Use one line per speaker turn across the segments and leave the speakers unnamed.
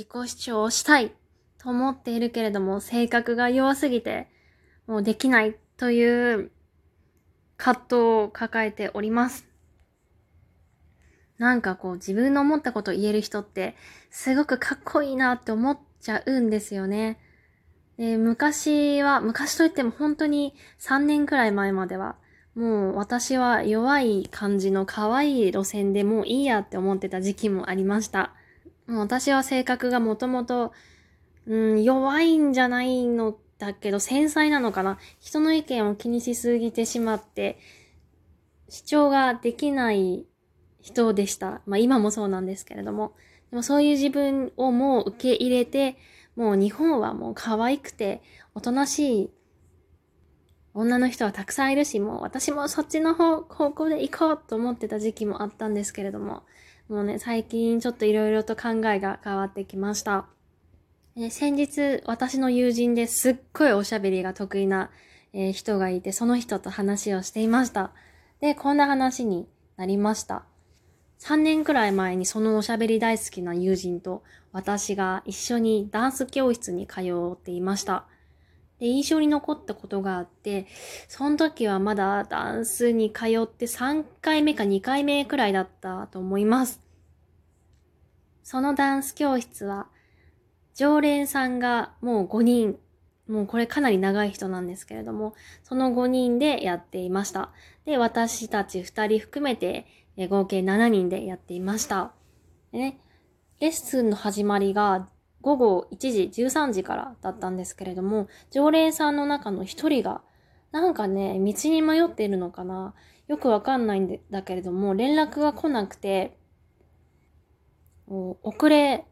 自己主張をしたいと思っているけれども、性格が弱すぎて、もうできないという葛藤を抱えております。なんかこう自分の思ったことを言える人ってすごくかっこいいなって思っちゃうんですよね。で昔は、昔といっても本当に3年くらい前までは、もう私は弱い感じの可愛い路線でもういいやって思ってた時期もありました。もう私は性格がもともと、うん、弱いんじゃないのだけど繊細なのかな。人の意見を気にしすぎてしまって、主張ができない人でした。まあ今もそうなんですけれども。でもそういう自分をもう受け入れて、もう日本はもう可愛くて、おとなしい女の人はたくさんいるし、もう私もそっちの方方向で行こうと思ってた時期もあったんですけれども、もうね、最近ちょっといろいろと考えが変わってきました。え先日、私の友人ですっごいおしゃべりが得意な、え、人がいて、その人と話をしていました。で、こんな話になりました。3年くらい前にそのおしゃべり大好きな友人と私が一緒にダンス教室に通っていました。で、印象に残ったことがあって、その時はまだダンスに通って3回目か2回目くらいだったと思います。そのダンス教室は、常連さんがもう5人、もうこれかなり長い人なんですけれども、その5人でやっていました。で、私たち2人含めて、合計7人でやっていました。でね、レッスンの始まりが午後1時、13時からだったんですけれども、常連さんの中の一人が、なんかね、道に迷っているのかなよくわかんないんだけれども、連絡が来なくて、遅れ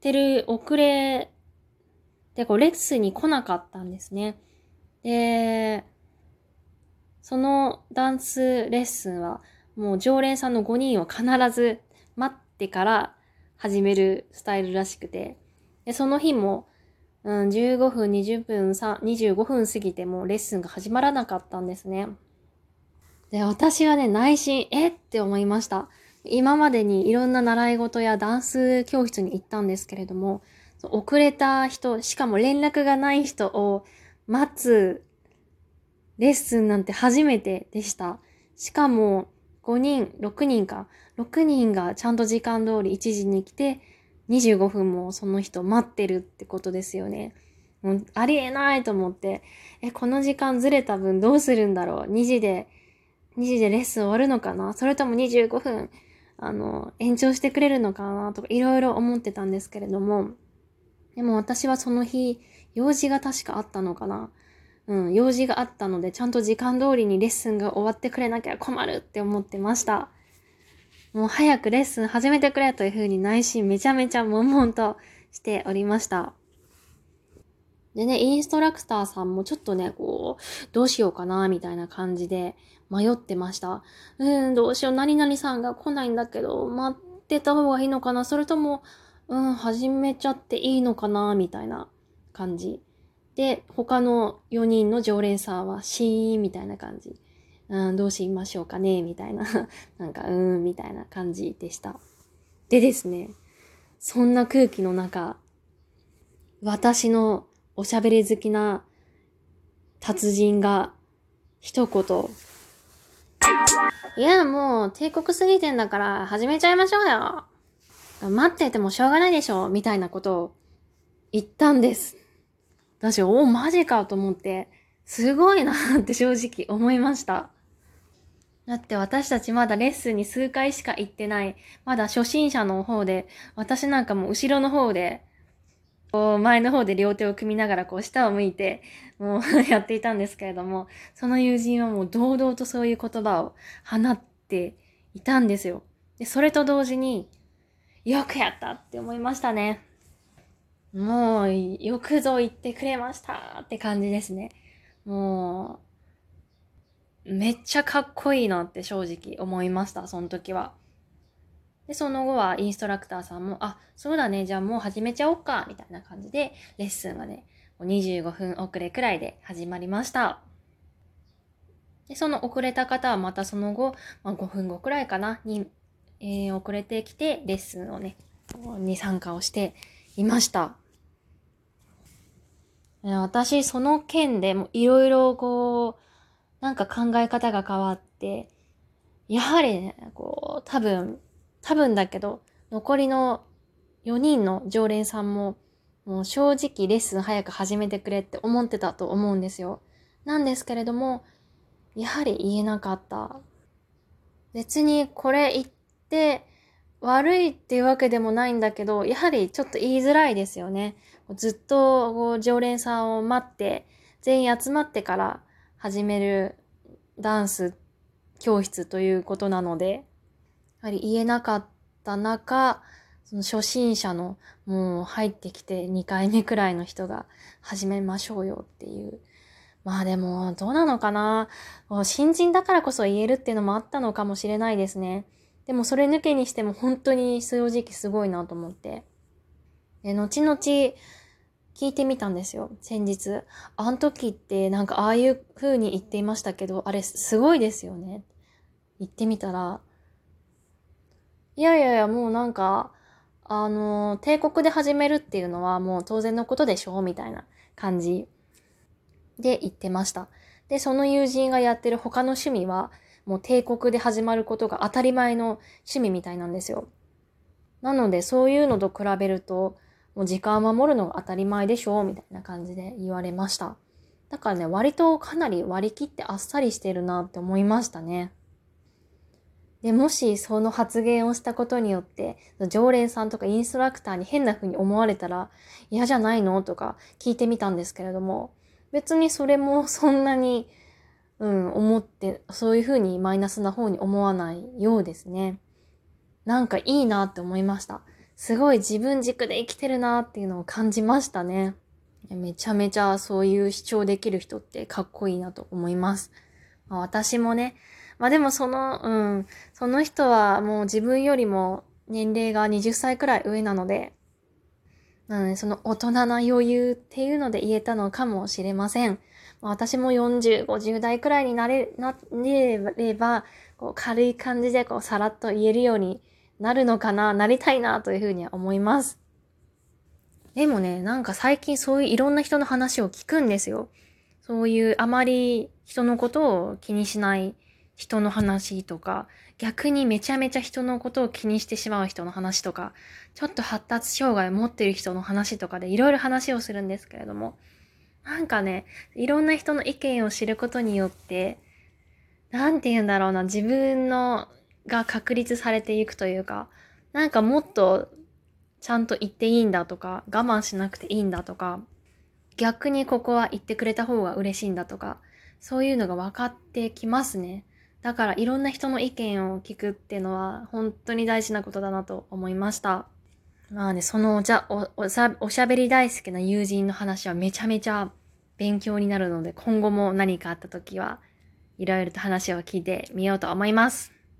てる、遅れて、こう、レッスンに来なかったんですね。で、そのダンスレッスンは、もう常連さんの5人を必ず待ってから始めるスタイルらしくて、で、その日も、うん、15分、20分、25分過ぎてもレッスンが始まらなかったんですね。で、私はね、内心、えって思いました。今までにいろんな習い事やダンス教室に行ったんですけれども、遅れた人、しかも連絡がない人を待つレッスンなんて初めてでした。しかも、5人、6人か、6人がちゃんと時間通り1時に来て、25分もその人待ってるってことですよね。もうありえないと思って、え、この時間ずれた分どうするんだろう ?2 時で、2時でレッスン終わるのかな？それとも25分、あの、延長してくれるのかな？とかいろいろ思ってたんですけれども、でも私はその日、用事が確かあったのかな？うん、用事があったので、ちゃんと時間通りにレッスンが終わってくれなきゃ困るって思ってました。もう早くレッスン始めてくれというふうに内心めちゃめちゃ悶々としておりました。でね、インストラクターさんもちょっとね、こう、どうしようかな、みたいな感じで迷ってました。うん、どうしよう、何々さんが来ないんだけど、待ってた方がいいのかな、それとも、うん、始めちゃっていいのかな、みたいな感じ。で、他の4人の常連さんはシーンみたいな感じ。うん、どうしましょうかね、みたいな、なんか、うーん、みたいな感じでした。でですね、そんな空気の中、私のおしゃべり好きな達人が一言、いや、もう帝国過ぎてんだから始めちゃいましょうよ。待っててもしょうがないでしょ、みたいなことを言ったんです。私、お、マジかと思って、すごいなって正直思いました。だって私たちまだレッスンに数回しか行ってない。まだ初心者の方で、私なんかも後ろの方で、こう前の方で両手を組みながらこう下を向いて、もうやっていたんですけれども、その友人はもう堂々とそういう言葉を放っていたんですよ。で、それと同時に、よくやったって思いましたね。もう、よくぞ言ってくれましたって感じですね。もう、めっちゃかっこいいなって正直思いました、その時は。で、その後はインストラクターさんも、あ、そうだね、じゃあもう始めちゃおっか、みたいな感じで、レッスンがね、25分遅れくらいで始まりました。で、その遅れた方はまたその後、まあ、5分後くらいかな、に、えー、遅れてきて、レッスンをね、に参加をしていました。私、その件でもいろいろこう、なんか考え方が変わって、やはりね、こう、多分、多分だけど、残りの4人の常連さんも、もう正直レッスン早く始めてくれって思ってたと思うんですよ。なんですけれども、やはり言えなかった。別にこれ言って悪いっていうわけでもないんだけど、やはりちょっと言いづらいですよね。ずっと常連さんを待って、全員集まってから始めるダンス教室ということなので、やはり言えなかった中、その初心者のもう入ってきて2回目くらいの人が始めましょうよっていう。まあでも、どうなのかな？新人だからこそ言えるっていうのもあったのかもしれないですね。でもそれ抜けにしても本当に正直すごいなと思って。で、後々聞いてみたんですよ。先日。あの時ってなんかああいう風に言っていましたけど、あれすごいですよね。言ってみたら、いやいやいや、もうなんか、あの、帝国で始めるっていうのはもう当然のことでしょうみたいな感じで言ってました。で、その友人がやってる他の趣味は、もう帝国で始まることが当たり前の趣味みたいなんですよ。なので、そういうのと比べると、もう時間を守るのが当たり前でしょうみたいな感じで言われました。だからね、割とかなり割り切ってあっさりしてるなって思いましたね。で、もしその発言をしたことによって、常連さんとかインストラクターに変な風に思われたら嫌じゃないの？とか聞いてみたんですけれども、別にそれもそんなに、うん、思って、そういう風にマイナスな方に思わないようですね。なんかいいなって思いました。すごい自分軸で生きてるなっていうのを感じましたね。めちゃめちゃそういう主張できる人ってかっこいいなと思います。まあ、私もね、まあでもその、うん、その人はもう自分よりも年齢が20歳くらい上なので、なのでその大人な余裕っていうので言えたのかもしれません。私も40、50代くらいになれ、なれば、こう軽い感じでこうさらっと言えるようになるのかな、なりたいなというふうには思います。でもね、なんか最近そういういろんな人の話を聞くんですよ。そういうあまり人のことを気にしない人の話とか、逆にめちゃめちゃ人のことを気にしてしまう人の話とか、ちょっと発達障害持ってる人の話とかでいろいろ話をするんですけれども、なんかね、いろんな人の意見を知ることによって、なんて言うんだろうな、自分のが確立されていくというか、なんかもっとちゃんと言っていいんだとか、我慢しなくていいんだとか、逆にここは言ってくれた方が嬉しいんだとか、そういうのが分かってきますね。だからいろんな人の意見を聞くっていうのは本当に大事なことだなと思いました。まあね、そのおおおおしゃべり大好きな友人の話はめちゃめちゃ勉強になるので今後も何かあった時はいろいろと話を聞いてみようと思います。